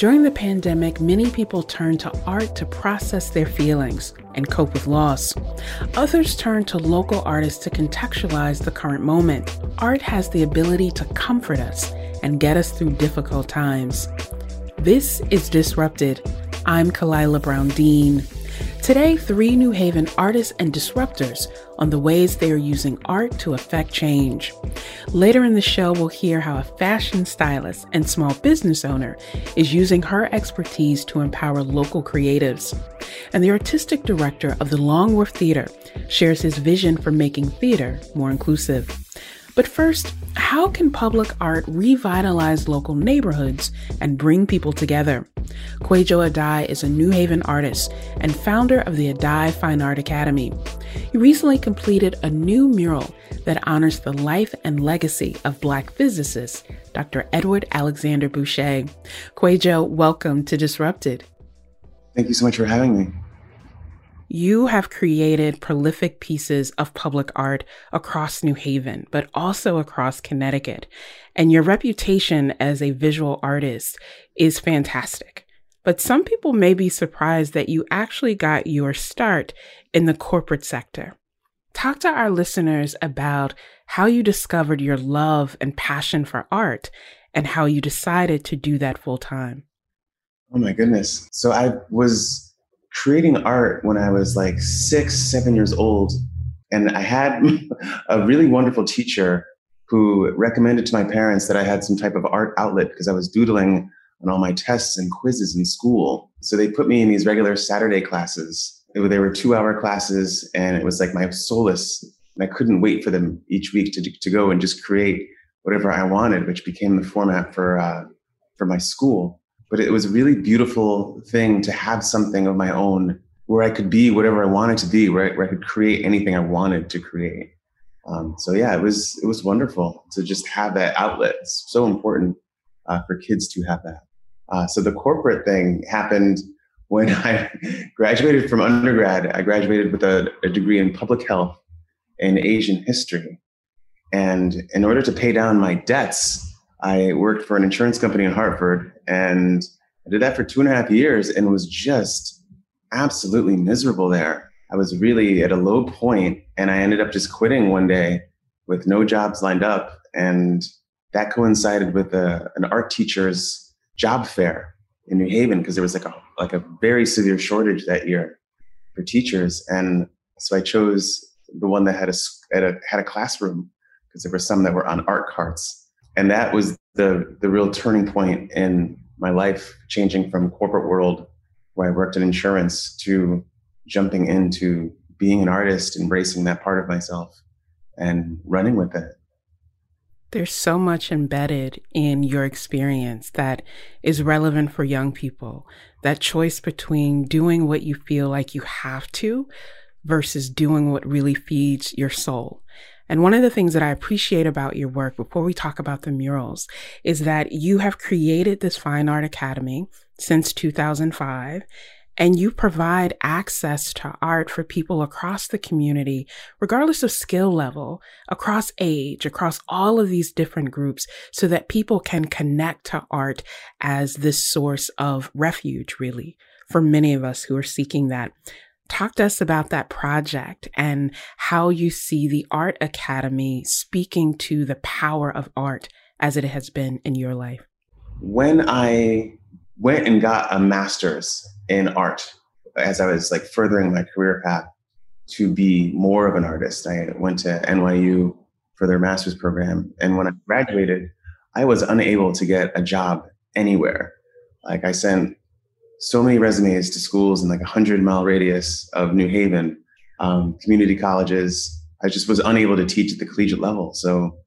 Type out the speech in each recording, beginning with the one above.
During the pandemic, many people turned to art to process their feelings and cope with loss. Others turned to local artists to contextualize the current moment. Art has the ability to comfort us and get us through difficult times. This is Disrupted. I'm Khalilah Brown Dean. Today, three New Haven artists and disruptors on the ways they are using art to affect change. Later in the show, we'll hear how a fashion stylist and small business owner is using her expertise to empower local creatives. And the artistic director of the Long Wharf Theater shares his vision for making theater more inclusive. But first, how can public art revitalize local neighborhoods and bring people together? Kwadwo Adae is a New Haven artist and founder of the Adae Fine Art Academy. He recently completed a new mural that honors the life and legacy of Black physicist Dr. Edward Alexander Bouchet. Kwadwo, welcome to Disrupted. Thank you so much for having me. You have created prolific pieces of public art across New Haven, but also across Connecticut. And your reputation as a visual artist is fantastic. But some people may be surprised that you actually got your start in the corporate sector. Talk to our listeners about how you discovered your love and passion for art and how you decided to do that full time. Oh my goodness. So I was creating art when I was like six, seven years old. And I had a really wonderful teacher who recommended to my parents that I had some type of art outlet because I was doodling on all my tests and quizzes in school. So they put me in these regular Saturday classes. They were two hour classes and it was like my solace. And I couldn't wait for them each week to, to go and just create whatever I wanted, which became the format for, uh, for my school but it was a really beautiful thing to have something of my own where I could be whatever I wanted to be, where I, where I could create anything I wanted to create. Um, so yeah, it was it was wonderful to just have that outlet. It's so important uh, for kids to have that. Uh, so the corporate thing happened when I graduated from undergrad. I graduated with a, a degree in public health and Asian history, and in order to pay down my debts, I worked for an insurance company in Hartford and I did that for two and a half years and was just absolutely miserable there. I was really at a low point and I ended up just quitting one day with no jobs lined up. And that coincided with a, an art teacher's job fair in New Haven because there was like a, like a very severe shortage that year for teachers. And so I chose the one that had a, had a, had a classroom because there were some that were on art carts and that was the the real turning point in my life changing from corporate world where i worked in insurance to jumping into being an artist embracing that part of myself and running with it there's so much embedded in your experience that is relevant for young people. That choice between doing what you feel like you have to versus doing what really feeds your soul. And one of the things that I appreciate about your work before we talk about the murals is that you have created this fine art academy since 2005 and you provide access to art for people across the community, regardless of skill level, across age, across all of these different groups, so that people can connect to art as this source of refuge, really, for many of us who are seeking that. Talk to us about that project and how you see the Art Academy speaking to the power of art as it has been in your life. When I went and got a master's in art, as I was like furthering my career path to be more of an artist, I went to NYU for their master's program. And when I graduated, I was unable to get a job anywhere. Like I sent so many resumes to schools in like a hundred mile radius of New Haven, um, community colleges. I just was unable to teach at the collegiate level. So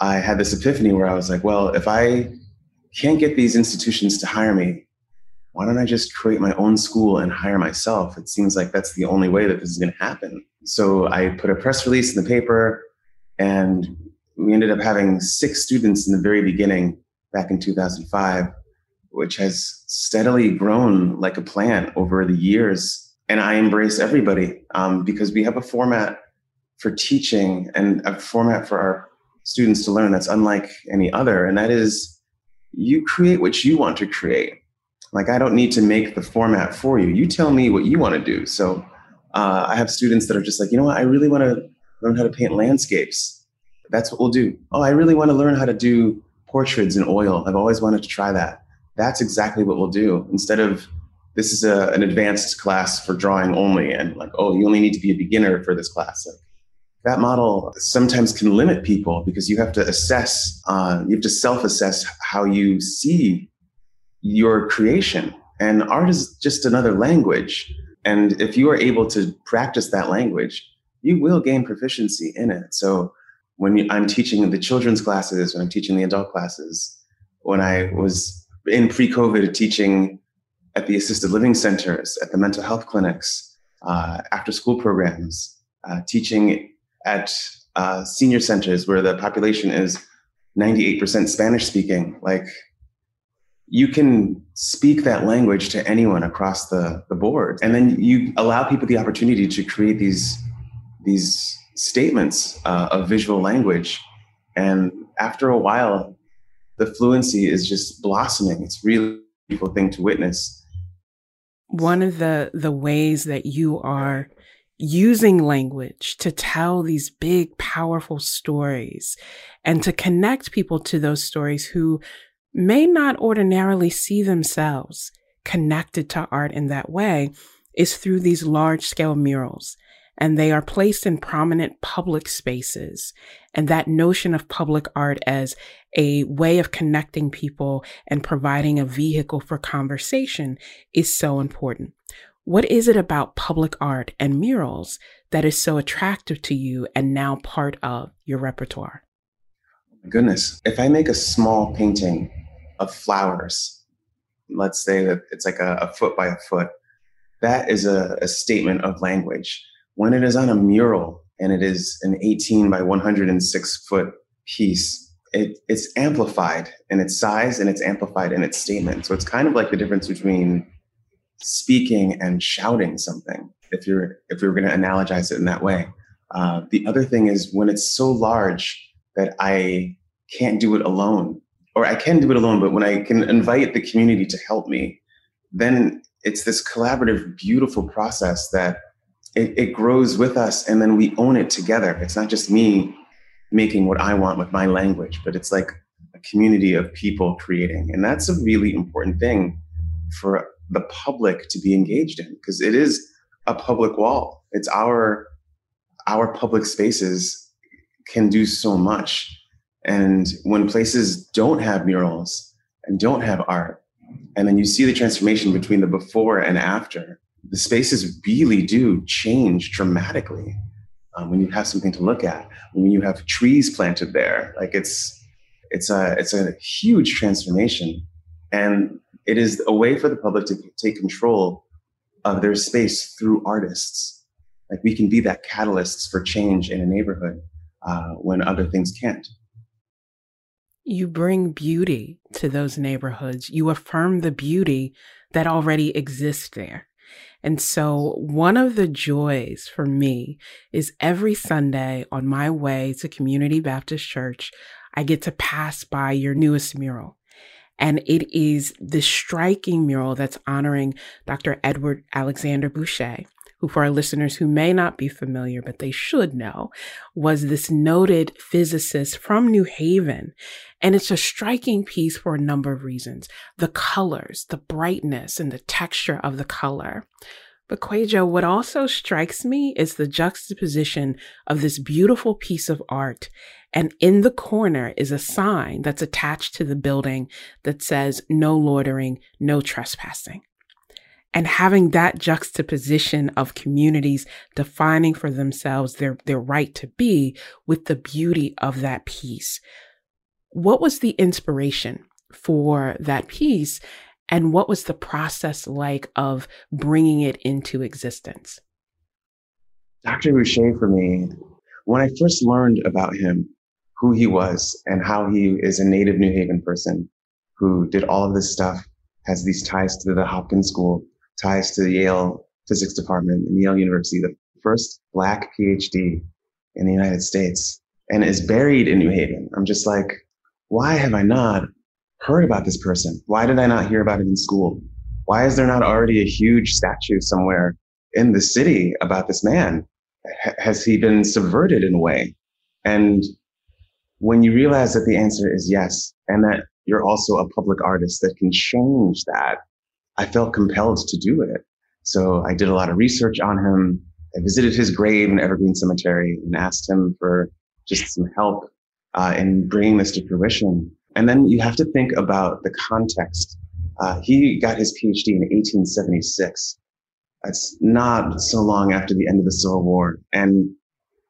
I had this epiphany where I was like, well, if I can't get these institutions to hire me, why don't I just create my own school and hire myself? It seems like that's the only way that this is going to happen. So I put a press release in the paper, and we ended up having six students in the very beginning back in 2005, which has steadily grown like a plant over the years. And I embrace everybody um, because we have a format for teaching and a format for our students to learn that's unlike any other. And that is you create what you want to create. Like, I don't need to make the format for you. You tell me what you want to do. So, uh, I have students that are just like, you know what, I really want to learn how to paint landscapes. That's what we'll do. Oh, I really want to learn how to do portraits in oil. I've always wanted to try that. That's exactly what we'll do. Instead of this is a, an advanced class for drawing only, and like, oh, you only need to be a beginner for this class. Like, that model sometimes can limit people because you have to assess, uh, you have to self assess how you see your creation. And art is just another language. And if you are able to practice that language, you will gain proficiency in it. So when I'm teaching the children's classes, when I'm teaching the adult classes, when I was in pre COVID teaching at the assisted living centers, at the mental health clinics, uh, after school programs, uh, teaching at uh, senior centers where the population is 98% Spanish speaking, like you can speak that language to anyone across the, the board. And then you allow people the opportunity to create these, these statements uh, of visual language. And after a while, the fluency is just blossoming. It's really a beautiful thing to witness. One of the, the ways that you are using language to tell these big, powerful stories and to connect people to those stories who may not ordinarily see themselves connected to art in that way is through these large scale murals. And they are placed in prominent public spaces. And that notion of public art as a way of connecting people and providing a vehicle for conversation is so important. What is it about public art and murals that is so attractive to you and now part of your repertoire? Goodness, if I make a small painting of flowers, let's say that it's like a, a foot by a foot, that is a, a statement of language. When it is on a mural and it is an 18 by 106 foot piece, it, it's amplified in its size and it's amplified in its statement. So it's kind of like the difference between speaking and shouting something if you're if we were going to analogize it in that way uh, the other thing is when it's so large that i can't do it alone or i can do it alone but when i can invite the community to help me then it's this collaborative beautiful process that it, it grows with us and then we own it together it's not just me making what i want with my language but it's like a community of people creating and that's a really important thing for the public to be engaged in because it is a public wall. It's our our public spaces can do so much. And when places don't have murals and don't have art, and then you see the transformation between the before and after, the spaces really do change dramatically um, when you have something to look at. When you have trees planted there, like it's it's a it's a huge transformation. And it is a way for the public to take control of their space through artists. Like we can be that catalyst for change in a neighborhood uh, when other things can't. You bring beauty to those neighborhoods. You affirm the beauty that already exists there. And so, one of the joys for me is every Sunday on my way to Community Baptist Church, I get to pass by your newest mural. And it is the striking mural that's honoring Dr. Edward Alexander Bouchet, who, for our listeners who may not be familiar, but they should know, was this noted physicist from New Haven. And it's a striking piece for a number of reasons the colors, the brightness, and the texture of the color. But Kwadwo, what also strikes me is the juxtaposition of this beautiful piece of art and in the corner is a sign that's attached to the building that says no loitering, no trespassing. And having that juxtaposition of communities defining for themselves their, their right to be with the beauty of that piece. What was the inspiration for that piece? And what was the process like of bringing it into existence? Dr. Bouchet, for me, when I first learned about him, who he was, and how he is a native New Haven person who did all of this stuff, has these ties to the Hopkins School, ties to the Yale Physics Department and Yale University, the first Black PhD in the United States, and is buried in New Haven. I'm just like, why have I not heard about this person? Why did I not hear about him in school? Why is there not already a huge statue somewhere in the city about this man? H- has he been subverted in a way? And when you realize that the answer is yes, and that you're also a public artist that can change that, I felt compelled to do it. So I did a lot of research on him. I visited his grave in Evergreen Cemetery and asked him for just some help uh, in bringing this to fruition. And then you have to think about the context. Uh, he got his PhD in 1876. That's not so long after the end of the Civil War. And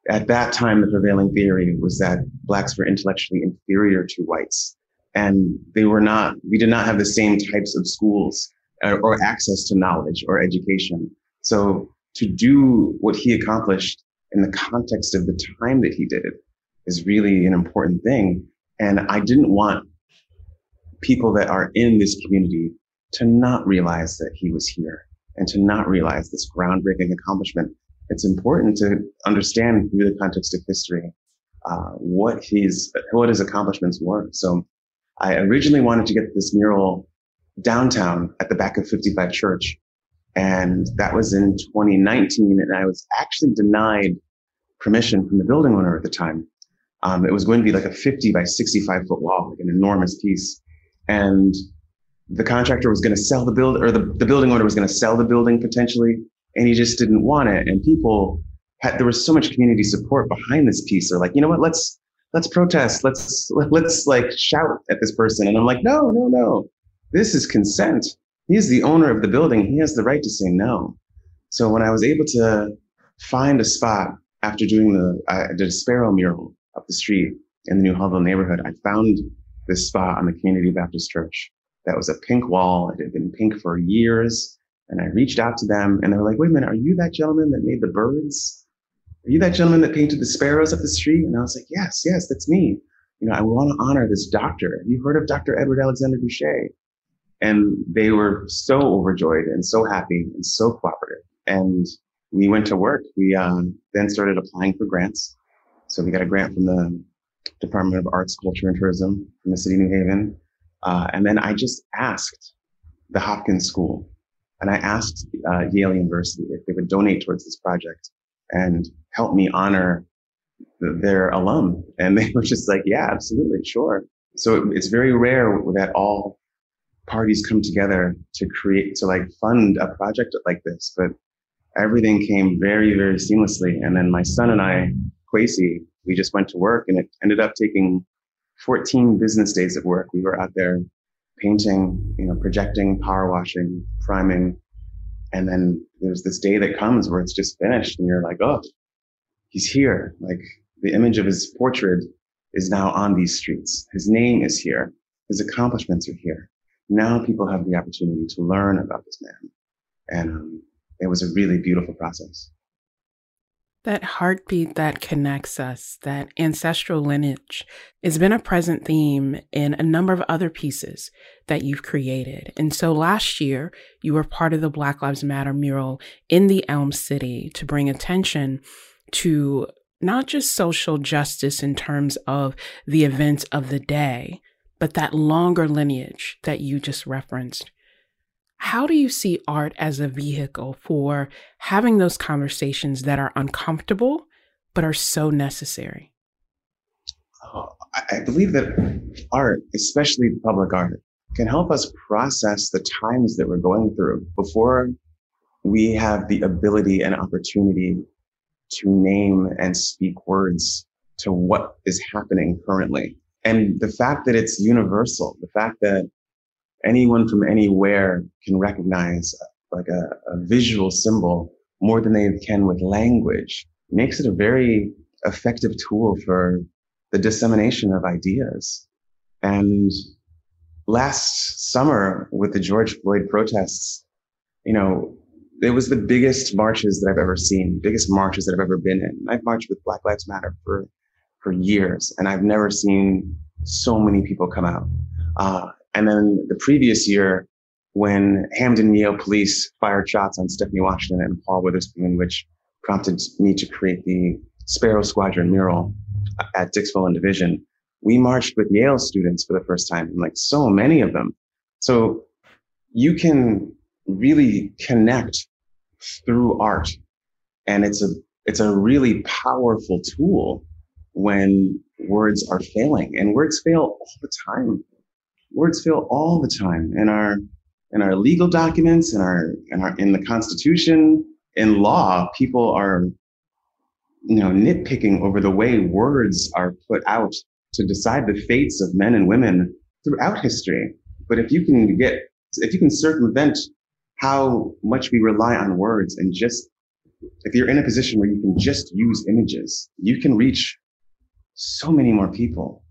at that time, the prevailing theory was that blacks were intellectually inferior to whites. And they were not, we did not have the same types of schools or, access to knowledge or education. So to do what he accomplished in the context of the time that he did it is really an important thing. And I didn't want people that are in this community to not realize that he was here and to not realize this groundbreaking accomplishment. It's important to understand through the context of history uh, what his what his accomplishments were. So, I originally wanted to get this mural downtown at the back of 55 Church, and that was in 2019. And I was actually denied permission from the building owner at the time. Um, it was going to be like a 50 by 65 foot wall, like an enormous piece. And the contractor was going to sell the build or the, the building owner was going to sell the building potentially. And he just didn't want it. And people had, there was so much community support behind this piece. They're like, you know what? Let's, let's protest. Let's, let's like shout at this person. And I'm like, no, no, no. This is consent. He's the owner of the building. He has the right to say no. So when I was able to find a spot after doing the, I did a sparrow mural up the street in the Newhallville neighborhood, I found this spot on the Community Baptist Church that was a pink wall. It had been pink for years. And I reached out to them and they were like, wait a minute, are you that gentleman that made the birds? Are you that gentleman that painted the sparrows up the street? And I was like, yes, yes, that's me. You know, I want to honor this doctor. Have you heard of Dr. Edward Alexander Bouchet? And they were so overjoyed and so happy and so cooperative. And we went to work. We um, then started applying for grants. So we got a grant from the Department of Arts, Culture, and Tourism from the city of New Haven. Uh, and then I just asked the Hopkins School and I asked uh, Yale University if they would donate towards this project and help me honor their alum. And they were just like, yeah, absolutely, sure. So it's very rare that all parties come together to create, to like fund a project like this. But everything came very, very seamlessly. And then my son and I, Kwesi, we just went to work and it ended up taking 14 business days of work. We were out there painting, you know, projecting, power washing, priming. And then there's this day that comes where it's just finished and you're like, oh, he's here. Like the image of his portrait is now on these streets. His name is here. His accomplishments are here. Now people have the opportunity to learn about this man. And um, it was a really beautiful process. That heartbeat that connects us, that ancestral lineage, has been a present theme in a number of other pieces that you've created. And so last year, you were part of the Black Lives Matter mural in the Elm City to bring attention to not just social justice in terms of the events of the day, but that longer lineage that you just referenced. How do you see art as a vehicle for having those conversations that are uncomfortable but are so necessary? Oh, I believe that art, especially public art, can help us process the times that we're going through before we have the ability and opportunity to name and speak words to what is happening currently. And the fact that it's universal, the fact that anyone from anywhere can recognize like a, a visual symbol more than they can with language makes it a very effective tool for the dissemination of ideas. And last summer with the George Floyd protests, you know, it was the biggest marches that I've ever seen, biggest marches that I've ever been in. I've marched with Black Lives Matter for for years, and I've never seen so many people come out. Uh, and then the previous year, when Hamden Yale police fired shots on Stephanie Washington and Paul Witherspoon, which prompted me to create the Sparrow Squadron mural at Dixwell and Division, we marched with Yale students for the first time, and like so many of them. So you can really connect through art. And it's a, it's a really powerful tool when words are failing and words fail all the time. Words fail all the time in our, in our legal documents, in our, in our, in the constitution, in law, people are, you know, nitpicking over the way words are put out to decide the fates of men and women throughout history. But if you can get, if you can circumvent how much we rely on words and just, if you're in a position where you can just use images, you can reach so many more people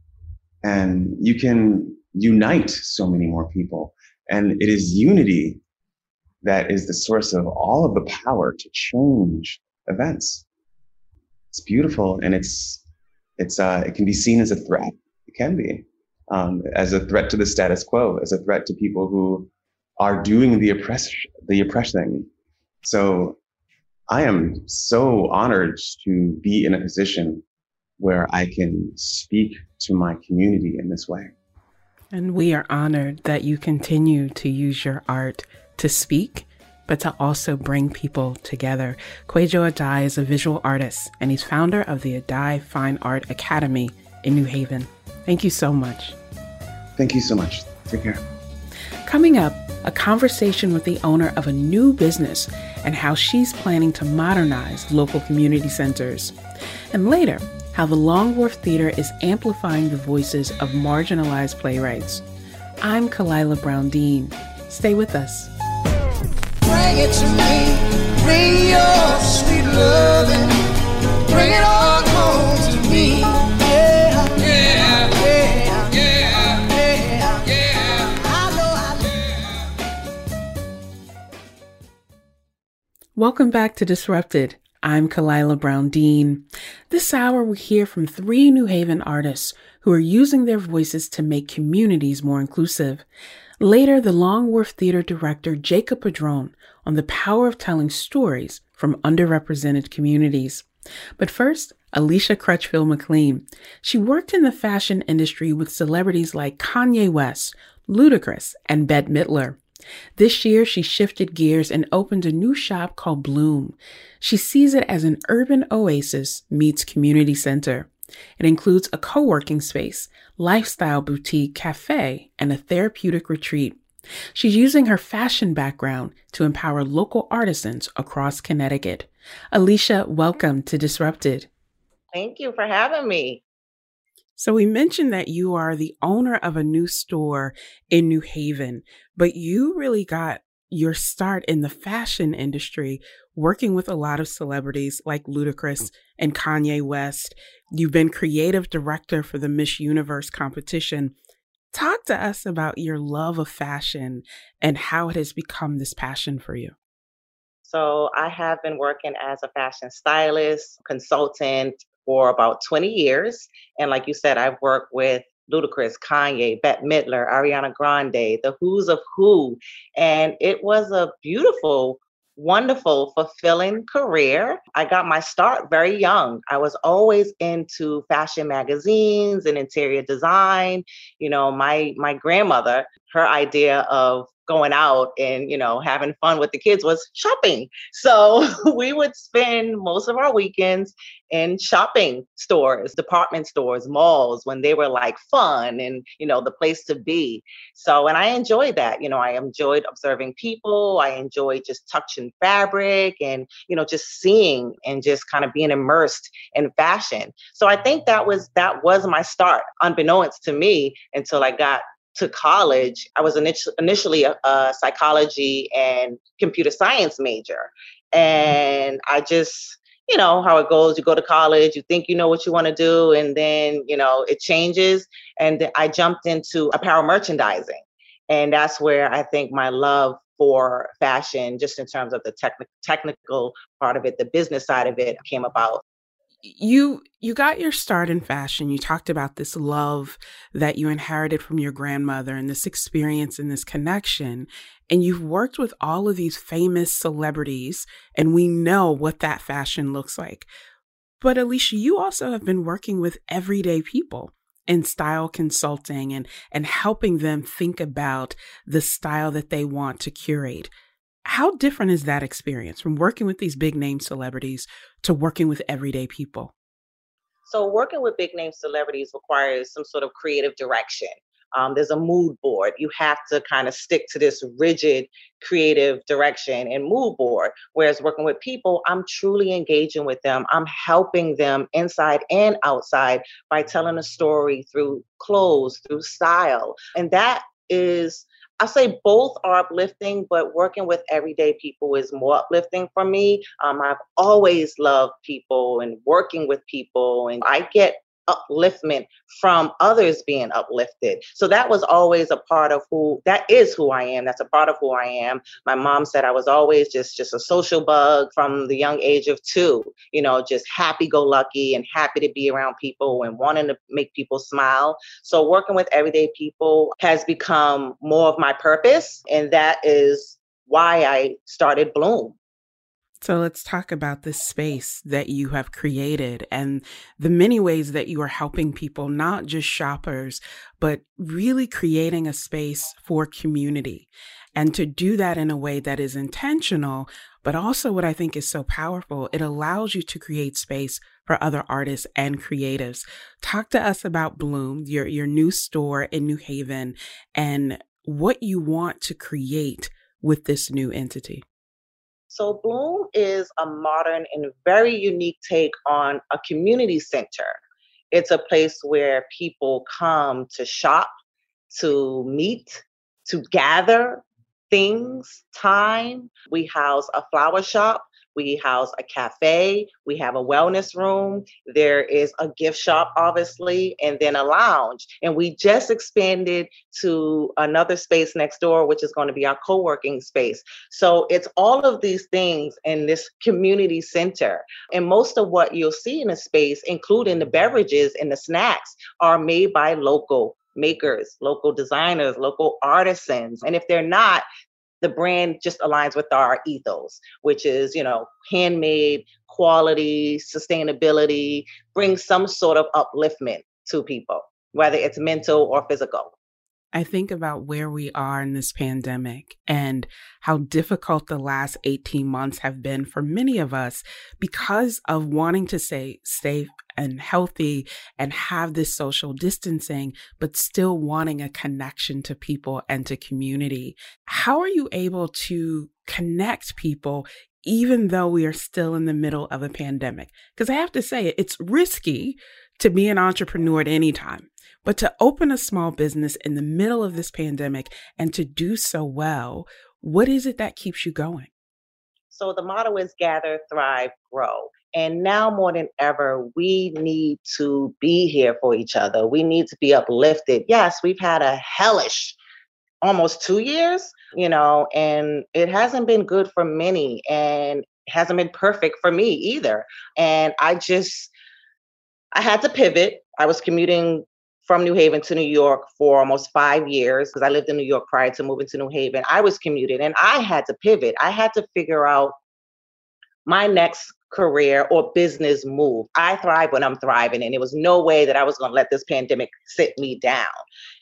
and you can unite so many more people. And it is unity that is the source of all of the power to change events. It's beautiful and it's it's uh, it can be seen as a threat. It can be um, as a threat to the status quo, as a threat to people who are doing the oppress the oppressing. So I am so honored to be in a position where I can speak to my community in this way. And we are honored that you continue to use your art to speak, but to also bring people together. Kwadwo Adae is a visual artist, and he's founder of the Adae Fine Art Academy in New Haven. Thank you so much. Thank you so much. Take care. Coming up, a conversation with the owner of a new business and how she's planning to modernize local community centers. And later, how the Long Wharf Theater is amplifying the voices of marginalized playwrights. I'm Khalilah Brown Dean. Stay with us. Bring it to me. Bring your sweet loving. Bring it on home to me. Welcome back to Disrupted. I'm Khalilah Brown Dean. This hour, we hear from three New Haven artists who are using their voices to make communities more inclusive. Later, the Long Wharf Theater director Jacob Padron on the power of telling stories from underrepresented communities. But first, Alicia Crutchfield McLean. She worked in the fashion industry with celebrities like Kanye West, Ludacris, and Bette Midler. This year, she shifted gears and opened a new shop called Bloom. She sees it as an urban oasis meets community center. It includes a co working space, lifestyle boutique cafe, and a therapeutic retreat. She's using her fashion background to empower local artisans across Connecticut. Alicia, welcome to Disrupted. Thank you for having me. So, we mentioned that you are the owner of a new store in New Haven, but you really got your start in the fashion industry working with a lot of celebrities like Ludacris mm. and Kanye West. You've been creative director for the Miss Universe competition. Talk to us about your love of fashion and how it has become this passion for you. So, I have been working as a fashion stylist, consultant for about 20 years. And like you said, I've worked with Ludacris, Kanye, Bette Midler, Ariana Grande, the Who's of Who. And it was a beautiful, wonderful, fulfilling career. I got my start very young. I was always into fashion magazines and interior design. You know, my my grandmother, her idea of going out and you know having fun with the kids was shopping. So we would spend most of our weekends in shopping stores department stores malls when they were like fun and you know the place to be. So and i enjoyed that you know i enjoyed observing people i enjoyed just touching fabric and you know just seeing and just kind of being immersed in fashion. So i think that was that was my start unbeknownst to me until i got to college, I was initially a, a psychology and computer science major. And I just, you know, how it goes. You go to college, you think you know what you want to do, and then, you know, it changes. And I jumped into apparel merchandising. And that's where I think my love for fashion, just in terms of the techni- technical part of it, the business side of it, came about. You you got your start in fashion. You talked about this love that you inherited from your grandmother and this experience and this connection. And you've worked with all of these famous celebrities, and we know what that fashion looks like. But Alicia, you also have been working with everyday people in style consulting and, and helping them think about the style that they want to curate. How different is that experience from working with these big name celebrities to working with everyday people? So, working with big name celebrities requires some sort of creative direction. Um, there's a mood board. You have to kind of stick to this rigid creative direction and mood board. Whereas working with people, I'm truly engaging with them. I'm helping them inside and outside by telling a story through clothes, through style. And that is I say both are uplifting, but working with everyday people is more uplifting for me. Um, I've always loved people and working with people, and I get upliftment from others being uplifted. So that was always a part of who that is who I am. That's a part of who I am. My mom said I was always just just a social bug from the young age of 2, you know, just happy go lucky and happy to be around people and wanting to make people smile. So working with everyday people has become more of my purpose and that is why I started Bloom. So let's talk about this space that you have created and the many ways that you are helping people, not just shoppers, but really creating a space for community. And to do that in a way that is intentional, but also what I think is so powerful, it allows you to create space for other artists and creatives. Talk to us about Bloom, your, your new store in New Haven, and what you want to create with this new entity. So, Bloom is a modern and very unique take on a community center. It's a place where people come to shop, to meet, to gather things, time. We house a flower shop we house a cafe, we have a wellness room, there is a gift shop, obviously, and then a lounge. And we just expanded to another space next door, which is going to be our co working space. So it's all of these things in this community center. And most of what you'll see in the space, including the beverages and the snacks, are made by local makers, local designers, local artisans. And if they're not, the brand just aligns with our ethos, which is, you know, handmade, quality, sustainability, bring some sort of upliftment to people, whether it's mental or physical. I think about where we are in this pandemic and how difficult the last 18 months have been for many of us because of wanting to stay safe and healthy and have this social distancing, but still wanting a connection to people and to community. How are you able to connect people even though we are still in the middle of a pandemic? Because I have to say, it's risky to be an entrepreneur at any time. But to open a small business in the middle of this pandemic and to do so well, what is it that keeps you going? So the motto is gather, thrive, grow. And now more than ever, we need to be here for each other. We need to be uplifted. Yes, we've had a hellish almost two years, you know, and it hasn't been good for many and hasn't been perfect for me either. And I just, I had to pivot. I was commuting from New Haven to New York for almost five years because I lived in New York prior to moving to New Haven. I was commuting and I had to pivot. I had to figure out my next career or business move. I thrive when I'm thriving, and there was no way that I was going to let this pandemic sit me down.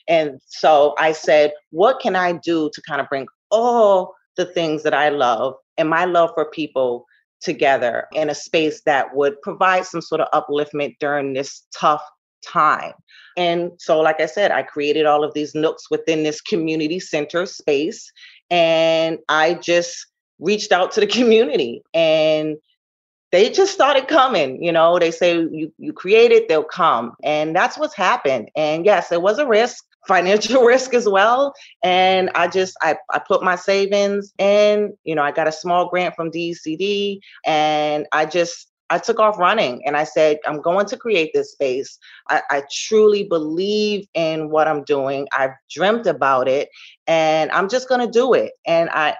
And so I said, what can I do to kind of bring all the things that I love and my love for people together in a space that would provide some sort of upliftment during this tough time. And so, like I said, I created all of these nooks within this community center space. And I just reached out to the community and they just started coming. You know, they say you, you create it, they'll come. And that's what's happened. And yes, it was a risk, financial risk as well. And I just I, I put my savings in, you know, I got a small grant from DCD and I just I took off running and I said, I'm going to create this space. I, I, truly believe in what I'm doing. I've dreamt about it and I'm just going to do it. And I,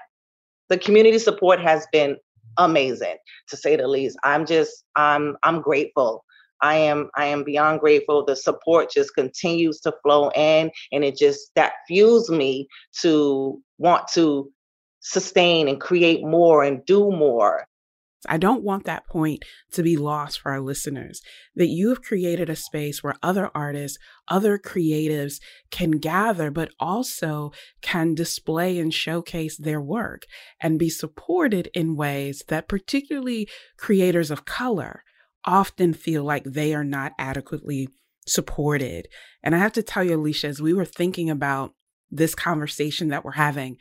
the community support has been amazing to say the least. I'm just, I'm, I'm grateful. I am, I am beyond grateful. The support just continues to flow in and it just, that fuels me to want to sustain and create more and do more. I don't want that point to be lost for our listeners that you have created a space where other artists, other creatives can gather, but also can display and showcase their work and be supported in ways that particularly creators of color often feel like they are not adequately supported. And I have to tell you, Alicia, as we were thinking about this conversation that we're having,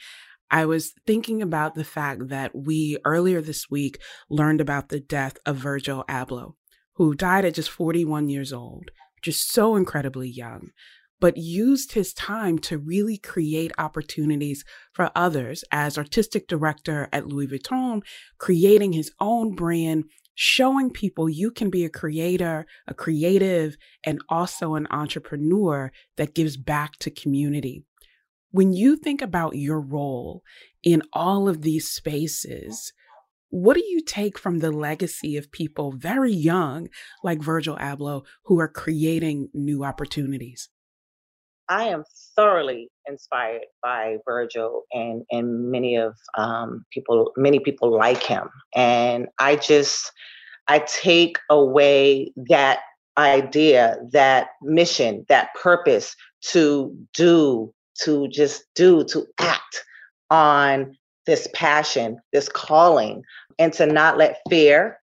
I was thinking about the fact that we earlier this week learned about the death of Virgil Abloh, who died at just 41 years old, just so incredibly young, but used his time to really create opportunities for others as artistic director at Louis Vuitton, creating his own brand, showing people you can be a creator, a creative, and also an entrepreneur that gives back to community. When you think about your role in all of these spaces, what do you take from the legacy of people very young, like Virgil Abloh, who are creating new opportunities? I am thoroughly inspired by Virgil and and many of um, people, many people like him, and I just I take away that idea, that mission, that purpose to do to just do, to act on this passion, this calling, and to not let fear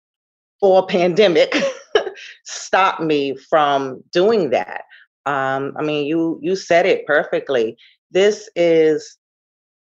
or pandemic stop me from doing that. Um, I mean, you you said it perfectly. This is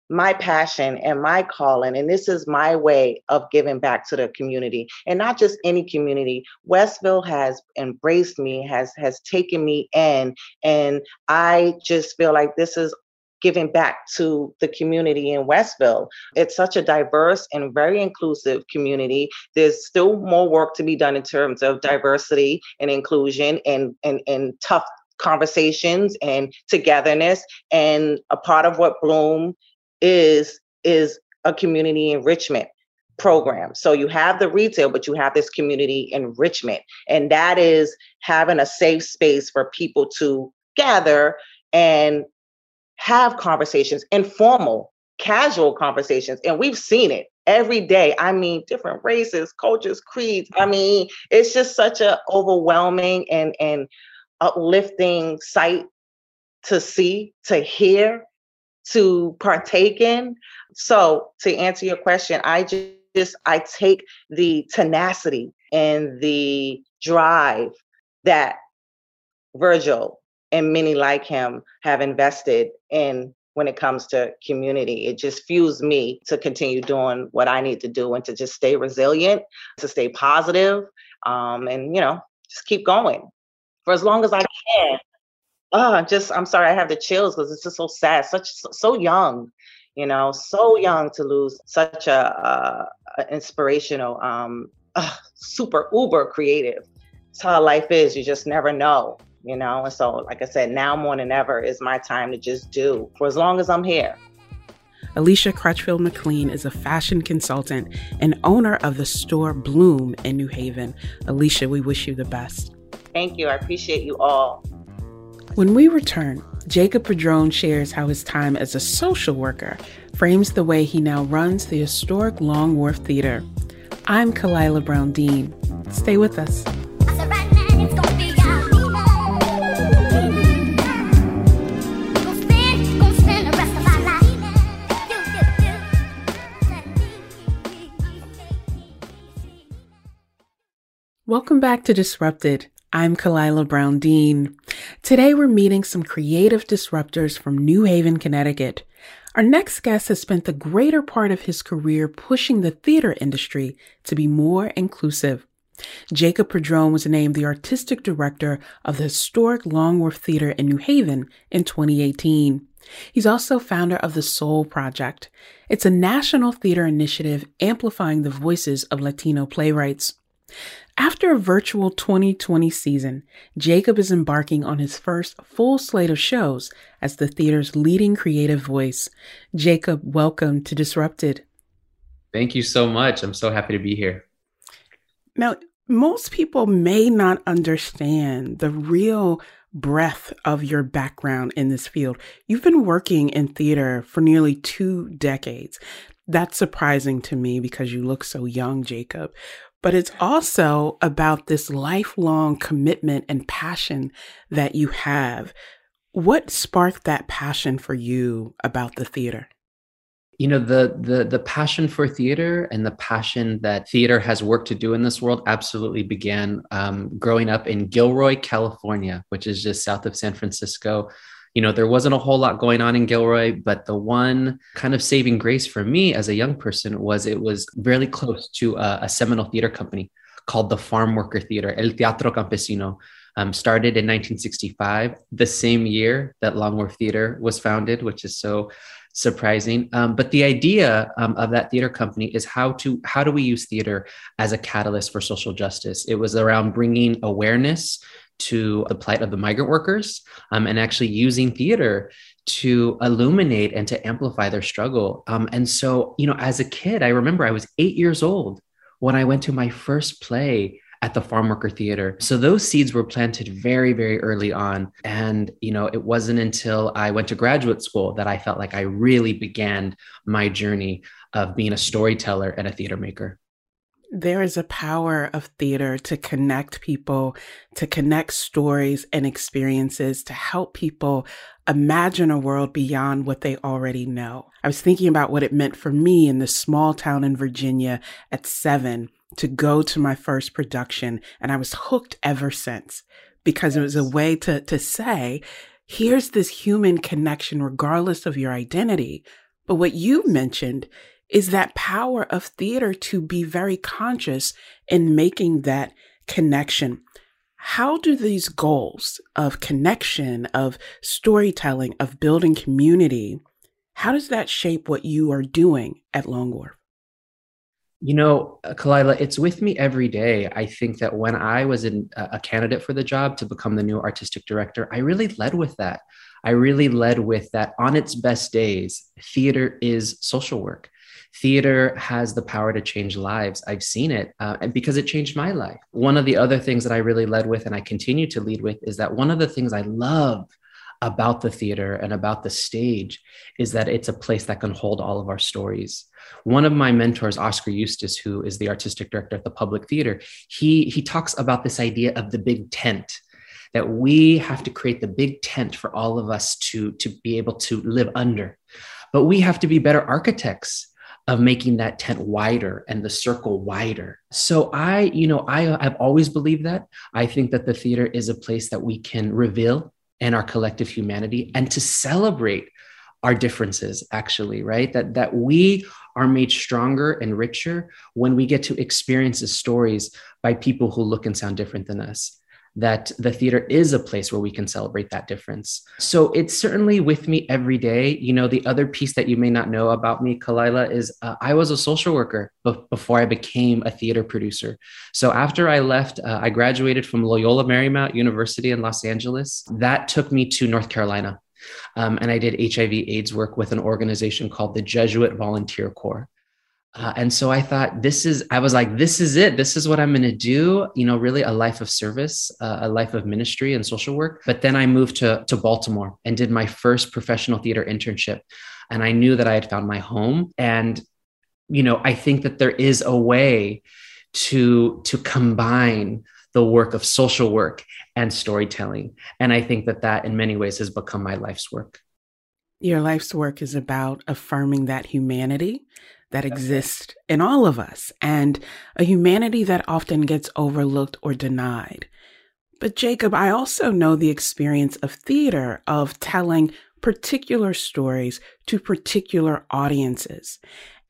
my passion and my calling and this is my way of giving back to the community and not just any community westville has embraced me has has taken me in and i just feel like this is giving back to the community in Westville. It's such a diverse and very inclusive community. There's still more work to be done in terms of diversity and inclusion and and, and tough conversations and togetherness. And a part of what Bloom is is a community enrichment program. So you have the retail, but you have this community enrichment. And that is having a safe space for people to gather and have conversations, informal, casual conversations. And we've seen it every day. I mean, different races, cultures, creeds. I mean, it's just such a overwhelming and and uplifting sight to see, to hear, to partake in. So to answer your question, I just I take the tenacity and the drive that Virgil and many like him have invested in when it comes to community. It just fuels me to continue doing what I need to do and to just stay resilient, to stay positive, um, and you know, just keep going for as long as I can. Oh, just I'm sorry, I have the chills because it's just so sad. Such so young, you know, so young to lose such a, inspirational, um, super uber creative. It's how life is. You just never know you know? And so, like I said, now more than ever is my time to just do for as long as I'm here. Alicia Crutchfield McLean is a fashion consultant and owner of the store Bloom in New Haven. Alicia, we wish you the best. Thank you. I appreciate you all. When we return, Jacob Padron shares how his time as a social worker frames the way he now runs the historic Long Wharf Theater. I'm Khalilah Brown Dean. Stay with us. Welcome back to Disrupted. I'm Khalilah Brown Dean. Today we're meeting some creative disruptors from New Haven, Connecticut. Our next guest has spent the greater part of his career pushing the theater industry to be more inclusive. Jacob Padron was named the artistic director of the historic Long Wharf Theater in New Haven in 2018. He's also founder of the Sol Project. It's a national theater initiative amplifying the voices of Latino playwrights. After a virtual 2020 season, Jacob is embarking on his first full slate of shows as the theater's leading creative voice. Jacob, welcome to Disrupted. Thank you so much. I'm so happy to be here. Now, most people may not understand the real breadth of your background in this field. You've been working in theater for nearly two decades. That's surprising to me because you look so young, Jacob. But it's also about this lifelong commitment and passion that you have. What sparked that passion for you about the theater? you know the the the passion for theater and the passion that theater has work to do in this world absolutely began um, growing up in Gilroy, California, which is just south of San Francisco. You know, there wasn't a whole lot going on in Gilroy, but the one kind of saving grace for me as a young person was it was really close to a, a seminal theater company called the Farm Worker Theater, El Teatro Campesino. Um, started in 1965, the same year that Long Wharf Theater was founded, which is so surprising. Um, but the idea um, of that theater company is how to how do we use theater as a catalyst for social justice? It was around bringing awareness to the plight of the migrant workers um, and actually using theater to illuminate and to amplify their struggle. Um, and so, you know, as a kid, I remember I was eight years old when I went to my first play at the farm worker theater. So those seeds were planted very very early on. And you know it wasn't until i went to graduate school that i felt like i really began my journey of being a storyteller and a theater maker there is a power of theater to connect people, to connect stories and experiences, to help people imagine a world beyond what they already know. I was thinking about what it meant for me in this small town in Virginia at seven to go to my first production. And I was hooked ever since because it was a way to, to say, here's this human connection, regardless of your identity. But what you mentioned is that power of theater to be very conscious in making that connection. How do these goals of connection, of storytelling, of building community, how does that shape what you are doing at Long Wharf? You know, uh, Khalilah, it's with me every day. I think that when I was in, uh, a candidate for the job to become the new artistic director, I really led with that. I really led with that on its best days, theater is social work. Theater has the power to change lives. I've seen it uh, because it changed my life. One of the other things that I really led with and I continue to lead with is that one of the things I love about the theater and about the stage is that it's a place that can hold all of our stories. One of my mentors, Oskar Eustis, who is the artistic director at the Public Theater, he, he talks about this idea of the big tent that we have to create the big tent for all of us to, to be able to live under. But we have to be better architects of making that tent wider and the circle wider. So I, you know, I I've always believed that. I think that the theater is a place that we can reveal and our collective humanity and to celebrate our differences actually right that that we are made stronger and richer when we get to experience the stories by people who look and sound different than us that the theater is a place where we can celebrate that difference. So it's certainly with me every day. You know, the other piece that you may not know about me, Khalilah, is uh, I was a social worker before I became a theater producer. So after I left, uh, I graduated from Loyola Marymount University in Los Angeles. That took me to North Carolina. Um, and I did HIV AIDS work with an organization called the Jesuit Volunteer Corps. Uh, and so I thought, this is, I was like, this is it. This is what I'm going to do. You know, really a life of service, uh, a life of ministry and social work. But then I moved to, to Baltimore and did my first professional theater internship. And I knew that I had found my home. And, you know, I think that there is a way to, to combine the work of social work and storytelling. And I think that that in many ways has become my life's work. Your life's work is about affirming that humanity that exist in all of us and a humanity that often gets overlooked or denied. But Jacob, I also know the experience of theater, of telling particular stories to particular audiences.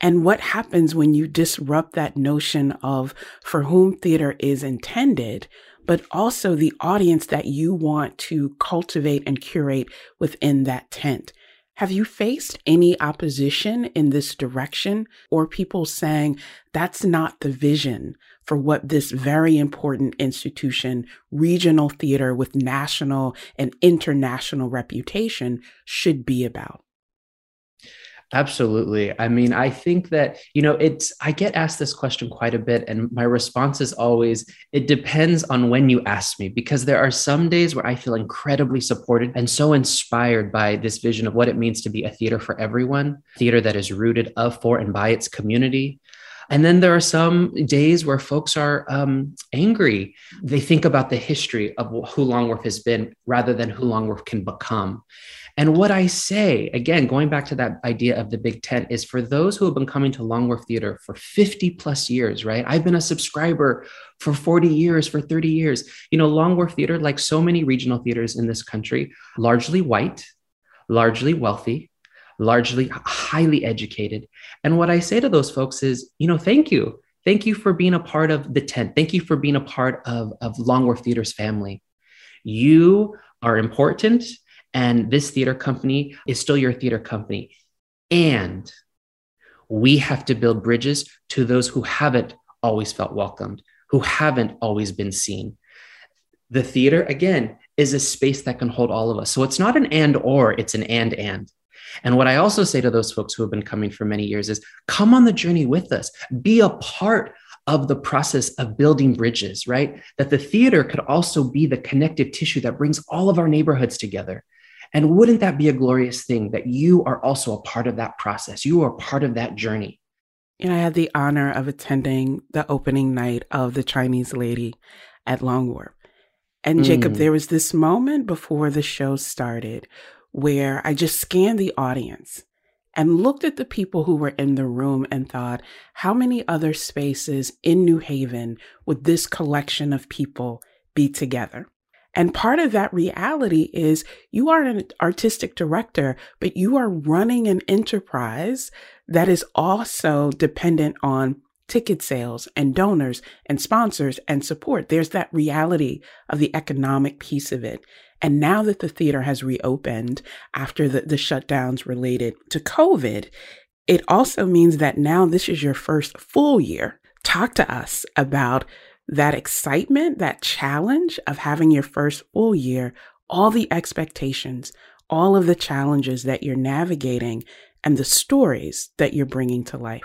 And what happens when you disrupt that notion of for whom theater is intended, but also the audience that you want to cultivate and curate within that tent? Have you faced any opposition in this direction or people saying that's not the vision for what this very important institution, regional theater with national and international reputation, should be about? Absolutely. I mean, I think that, you know, it's, I get asked this question quite a bit, and my response is always, it depends on when you ask me, because there are some days where I feel incredibly supported and so inspired by this vision of what it means to be a theater for everyone, theater that is rooted of, for, and by its community. And then there are some days where folks are um, angry. They think about the history of who Long Wharf has been rather than who Long Wharf can become. And what I say, again, going back to that idea of the big tent, is for those who have been coming to Long Wharf Theater for 50 plus years, right? I've been a subscriber for 40 years, for 30 years. You know, Long Wharf Theater, like so many regional theaters in this country, largely white, largely wealthy, largely highly educated. And what I say to those folks is, you know, thank you. Thank you for being a part of the tent. Thank you for being a part of, of Long Wharf Theater's family. You are important and this theater company is still your theater company. And we have to build bridges to those who haven't always felt welcomed, who haven't always been seen. The theater, again, is a space that can hold all of us. So it's not an and or, it's an and and. And what I also say to those folks who have been coming for many years is come on the journey with us, be a part of the process of building bridges, right? That the theater could also be the connective tissue that brings all of our neighborhoods together. And wouldn't that be a glorious thing that you are also a part of that process? You are part of that journey. And I had the honor of attending the opening night of The Chinese Lady at Long Wharf. And Jacob, mm. there was this moment before the show started where I just scanned the audience and looked at the people who were in the room and thought, how many other spaces in New Haven would this collection of people be together? And part of that reality is you are an artistic director, but you are running an enterprise that is also dependent on ticket sales and donors and sponsors and support. There's that reality of the economic piece of it. And now that the theater has reopened after the, the shutdowns related to COVID, it also means that now this is your first full year. Talk to us about that excitement, that challenge of having your first full year, all the expectations, all of the challenges that you're navigating, and the stories that you're bringing to life?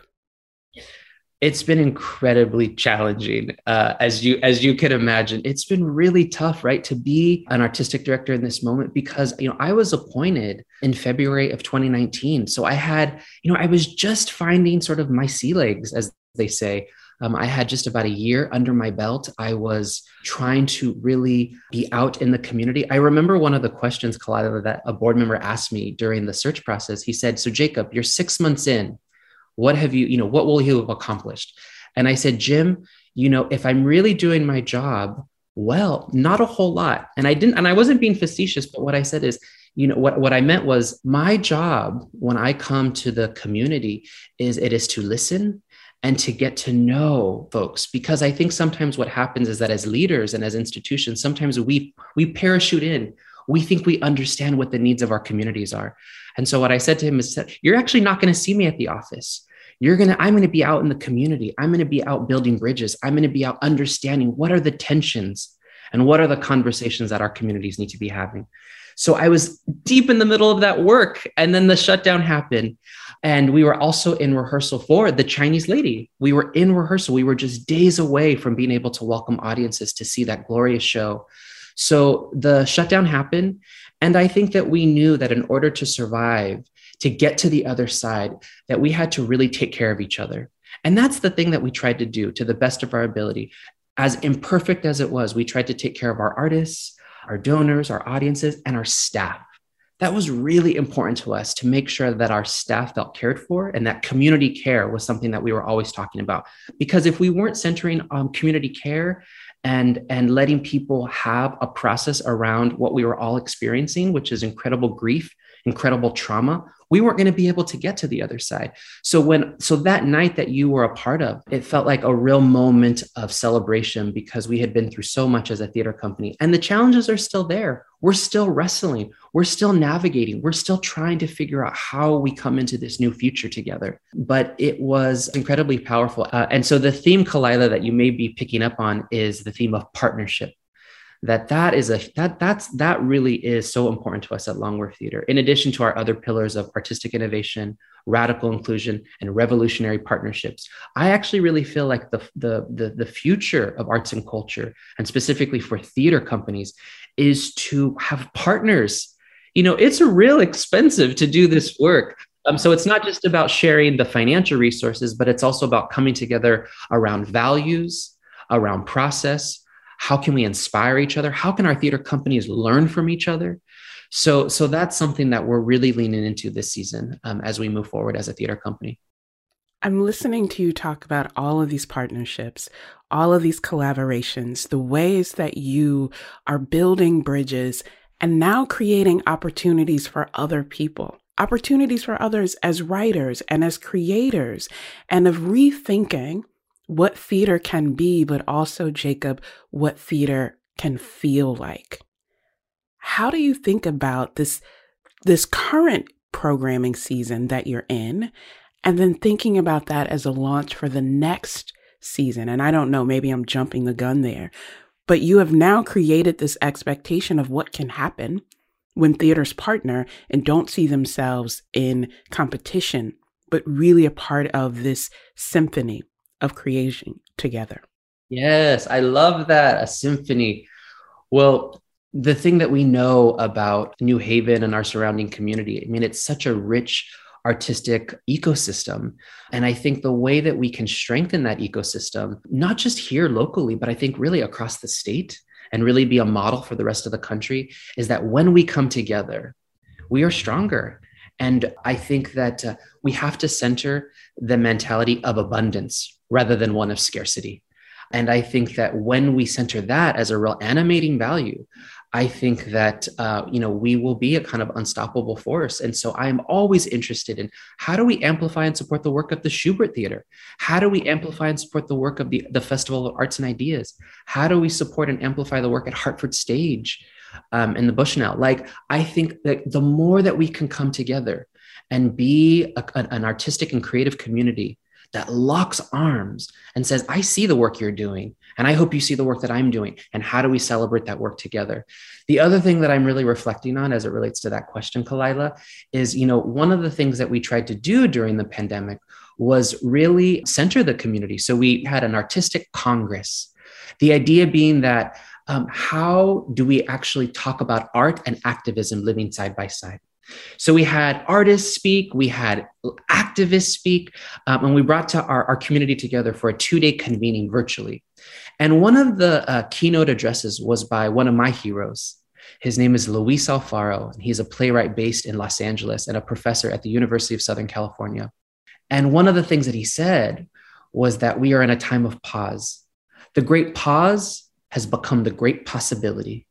It's been incredibly challenging, uh, as you as you can imagine. It's been really tough, right, to be an artistic director in this moment because you know I was appointed in February of 2019, so I had you know I was just finding sort of my sea legs, as they say. Um, I had just about a year under my belt. I was trying to really be out in the community. I remember one of the questions, Khalilah, that a board member asked me during the search process. He said, So, Jacob, you're six months in. What have you, you know, what will you have accomplished? And I said, Jim, you know, if I'm really doing my job, well, not a whole lot. And I didn't, and I wasn't being facetious, but what I said is, you know what, what i meant was my job when i come to the community is it is to listen and to get to know folks. Because i think sometimes what happens is that as leaders and as institutions sometimes we we parachute in. We think we understand what the needs of our communities are. And so what i said to him is you're actually not going to see me at the office. You're going to i'm going to be out in the community. I'm going to be out building bridges. I'm going to be out understanding what are the tensions and what are the conversations that our communities need to be having. So i was deep in the middle of that work and then the shutdown happened and we were also in rehearsal for The Chinese Lady. We were in rehearsal. We were just days away from being able to welcome audiences to see that glorious show. So the shutdown happened. And I think that we knew that in order to survive, to get to the other side, that we had to really take care of each other. And that's the thing that we tried to do to the best of our ability. As imperfect as it was, we tried to take care of our artists, our donors, our audiences, and our staff that was really important to us to make sure that our staff felt cared for and that community care was something that we were always talking about. Because if we weren't centering on community care and and letting people have a process around what we were all experiencing which is incredible grief incredible trauma, we weren't going to be able to get to the other side. So when so that night that you were a part of, it felt like a real moment of celebration because we had been through so much as a theater company and the challenges are still there. We're still wrestling. We're still navigating. We're still trying to figure out how we come into this new future together. But it was incredibly powerful. Uh, and so the theme, Khalilah that you may be picking up on is the theme of partnership that that is a that that's that really is so important to us at Long Wharf theater. In addition to our other pillars of artistic innovation radical inclusion and revolutionary partnerships i actually really feel like the the the, the future of arts and culture and specifically for theater companies is to have partners. You know it's real expensive to do this work. Um, so it's not just about sharing the financial resources but it's also about coming together around values around process how can we inspire each other? How can our theater companies learn from each other? So so that's something that we're really leaning into this season um, as we move forward as a theater company. I'm listening to you talk about all of these partnerships, all of these collaborations, the ways that you are building bridges and now creating opportunities for other people, opportunities for others as writers and as creators, and of rethinking what theater can be, but also, Jacob, what theater can feel like. How do you think about this, this current programming season that you're in, and then thinking about that as a launch for the next season? And I don't know, maybe I'm jumping the gun there, but you have now created this expectation of what can happen when theaters partner and don't see themselves in competition, but really a part of this symphony of creation together. Yes, I love that. A symphony. Well, the thing that we know about New Haven and our surrounding community, I mean, it's such a rich artistic ecosystem. And I think the way that we can strengthen that ecosystem, not just here locally, but I think really across the state and really be a model for the rest of the country, is that when we come together, we are stronger. And I think that uh, we have to center the mentality of abundance rather than one of scarcity. And I think that when we center that as a real animating value, I think that uh, you know we will be a kind of unstoppable force. And so I am always interested in how do we amplify and support the work of the Shubert Theater? How do we amplify and support the work of the, the Festival of Arts and Ideas? How do we support and amplify the work at Hartford Stage um, the Bushnell? Like I think that the more that we can come together and be a, an artistic and creative community that locks arms and says, I see the work you're doing, and I hope you see the work that I'm doing. And how do we celebrate that work together? The other thing that I'm really reflecting on as it relates to that question, Khalilah, is, you know, one of the things that we tried to do during the pandemic was really center the community. So we had an artistic congress. The idea being that um, how do we actually talk about art and activism living side by side? So we had artists speak, we had activists speak, um, and we brought to our, our community together for a two day convening virtually. And one of the uh, keynote addresses was by one of my heroes. His name is Luis Alfaro, and he's a playwright based in Los Angeles and a professor at the University of Southern California. And one of the things that he said was that we are in a time of pause. The great pause has become the great possibility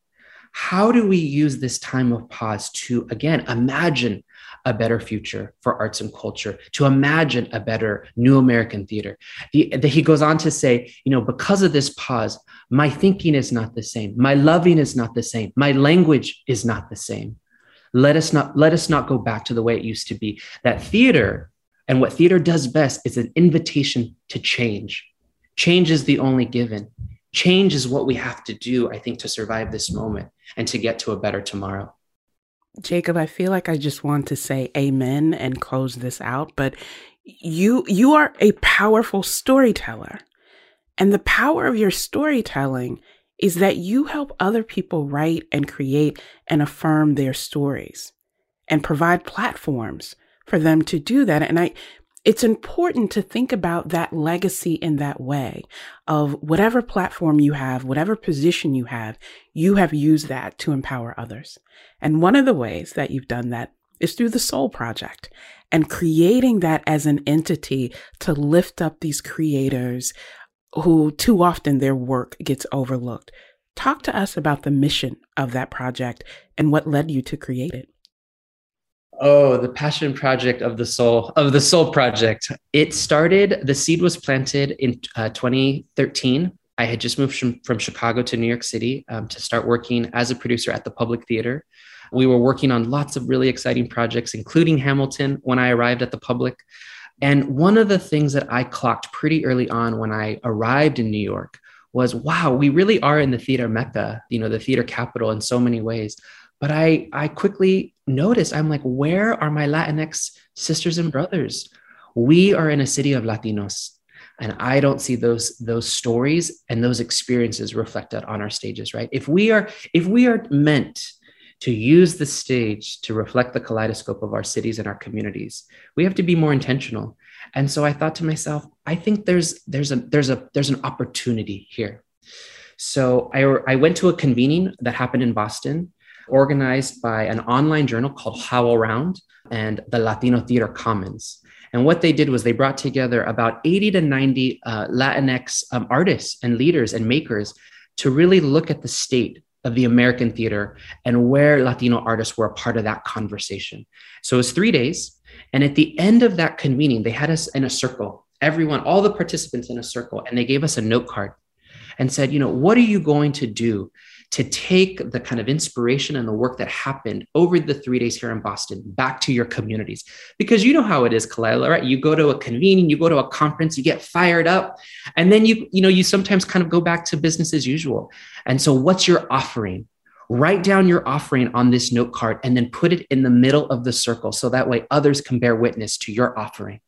how do we use this time of pause to, again, imagine a better future for arts and culture, to imagine a better new American theater? The, the, he goes on to say, you know, because of this pause, my thinking is not the same, my loving is not the same, my language is not the same. Let us not let us not go back to the way it used to be. That theater and what theater does best is an invitation to change. Change is the only given change is what we have to do, I think, to survive this moment and to get to a better tomorrow. Jacob, I feel like I just want to say amen and close this out, but you you are a powerful storyteller. And the power of your storytelling is that you help other people write and create and affirm their stories and provide platforms for them to do that. And I it's important to think about that legacy in that way of whatever platform you have, whatever position you have, you have used that to empower others. And one of the ways that you've done that is through the Sol Project and creating that as an entity to lift up these creators who too often their work gets overlooked. Talk to us about the mission of that project and what led you to create it. Oh, the passion project of the soul of the Sol Project. It started. The seed was planted in uh, 2013. I had just moved from, from Chicago to New York City um, to start working as a producer at the Public Theater. We were working on lots of really exciting projects, including Hamilton when I arrived at the Public. And one of the things that I clocked pretty early on when I arrived in New York was wow, we really are in the theater mecca, you know, the theater capital in so many ways. But I, I quickly noticed, I'm like, where are my Latinx sisters and brothers? We are in a city of Latinos. And I don't see those, those stories and those experiences reflected on our stages, right? If we are, if we are meant to use the stage to reflect the kaleidoscope of our cities and our communities, we have to be more intentional. And so I thought to myself, I think there's there's a there's a there's an opportunity here. So I, I went to a convening that happened in Boston, organized by an online journal called HowlRound and the Latino Theater Commons. And what they did was they brought together about 80 to 90 uh, Latinx um, artists and leaders and makers to really look at the state of the American theater and where Latino artists were a part of that conversation. So it was three days. And at the end of that convening, they had us in a circle, everyone, all the participants in a circle, and they gave us a note card and said, you know, what are you going to do to take the kind of inspiration and the work that happened over the three days here in Boston back to your communities. Because you know how it is, Khalilah, right? You go to a convening, you go to a conference, you get fired up, and then you, you know, you sometimes kind of go back to business as usual. And so what's your offering? Write down your offering on this note card and then put it in the middle of the circle so that way others can bear witness to your offering.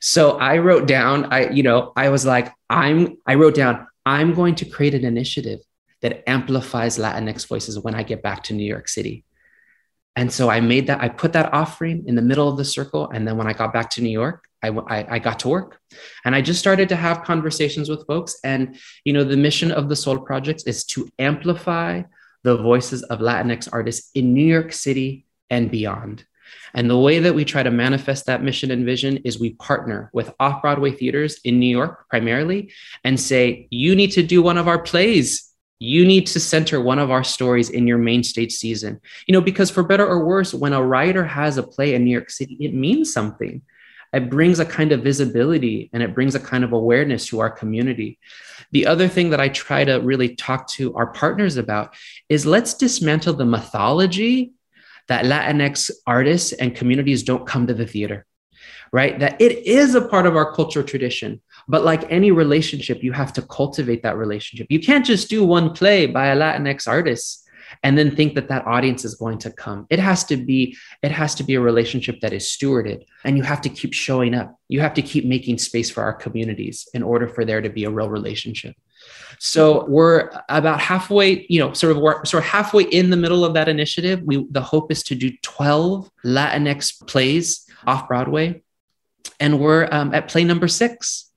So I wrote down, I, you know, I was like, I'm, I wrote down, I'm going to create an initiative that amplifies Latinx voices when I get back to New York City. And so I made that, I put that offering in the middle of the circle. And then when I got back to New York, I, I, I, got to work and I just started to have conversations with folks. And, you know, the mission of the Sol Projects is to amplify the voices of Latinx artists in New York City and beyond. And the way that we try to manifest that mission and vision is we partner with off Broadway theaters in New York primarily and say, you need to do one of our plays you need to center one of our stories in your main stage season. You know, because for better or worse, when a writer has a play in New York City, it means something. It brings a kind of visibility and it brings a kind of awareness to our community. The other thing that I try to really talk to our partners about is let's dismantle the mythology that Latinx artists and communities don't come to the theater right? That it is a part of our cultural tradition. But like any relationship, you have to cultivate that relationship. You can't just do one play by a Latinx artist and then think that that audience is going to come it has to be it has to be a relationship that is stewarded and you have to keep showing up you have to keep making space for our communities in order for there to be a real relationship so we're about halfway you know sort of we're sort of halfway in the middle of that initiative we the hope is to do 12 latinx plays off broadway and we're um, at play number six.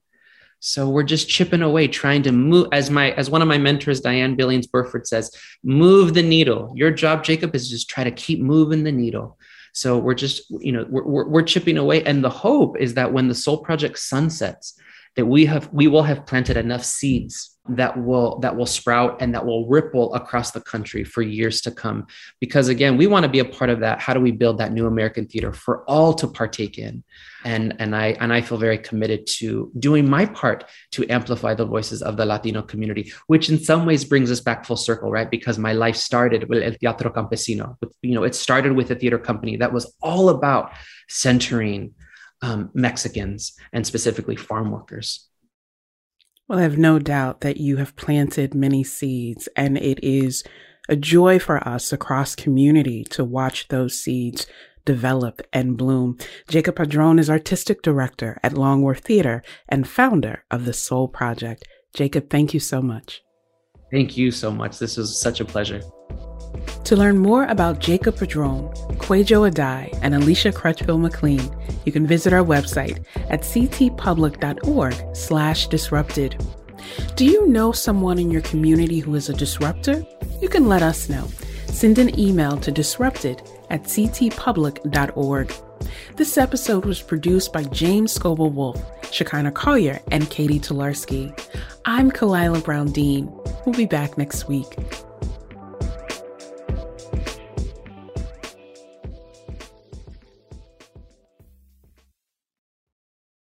So we're just chipping away, trying to move. As my as one of my mentors, Diane Billings Burford says, move the needle. Your job, Jacob, is just try to keep moving the needle. So we're just, you know, we're, we're, we're chipping away, and the hope is that when the Sol Project sunsets, that we have we will have planted enough seeds that will that will sprout and that will ripple across the country for years to come. Because again we want to be a part of that. How do we build that new american theater for all to partake in? And and i and i feel very committed to doing my part to amplify the voices of the latino community which in some ways brings us back full circle right? Because my life started with el teatro campesino. You know it started with a theater company that was all about centering um, mexicans and specifically farm workers well, I have no doubt that you have planted many seeds, and it is a joy for us across community to watch those seeds develop and bloom. Jacob Padron is artistic director at Long Wharf Theater and founder of the Sol Project. Jacob, thank you so much. Thank you so much. This was such a pleasure. To learn more about Jacob Padron, Kwadwo Adae, and Alicia Crutchfield McLean, you can visit our website at ctpublic.org slash disrupted. Do you know someone in your community who is a disruptor? You can let us know. Send an email to disrupted at ctpublic.org. This episode was produced by James Scoble Wolf, Shekinah Collier, and Katie Tolarski. I'm Khalilah Brown Dean. We'll be back next week.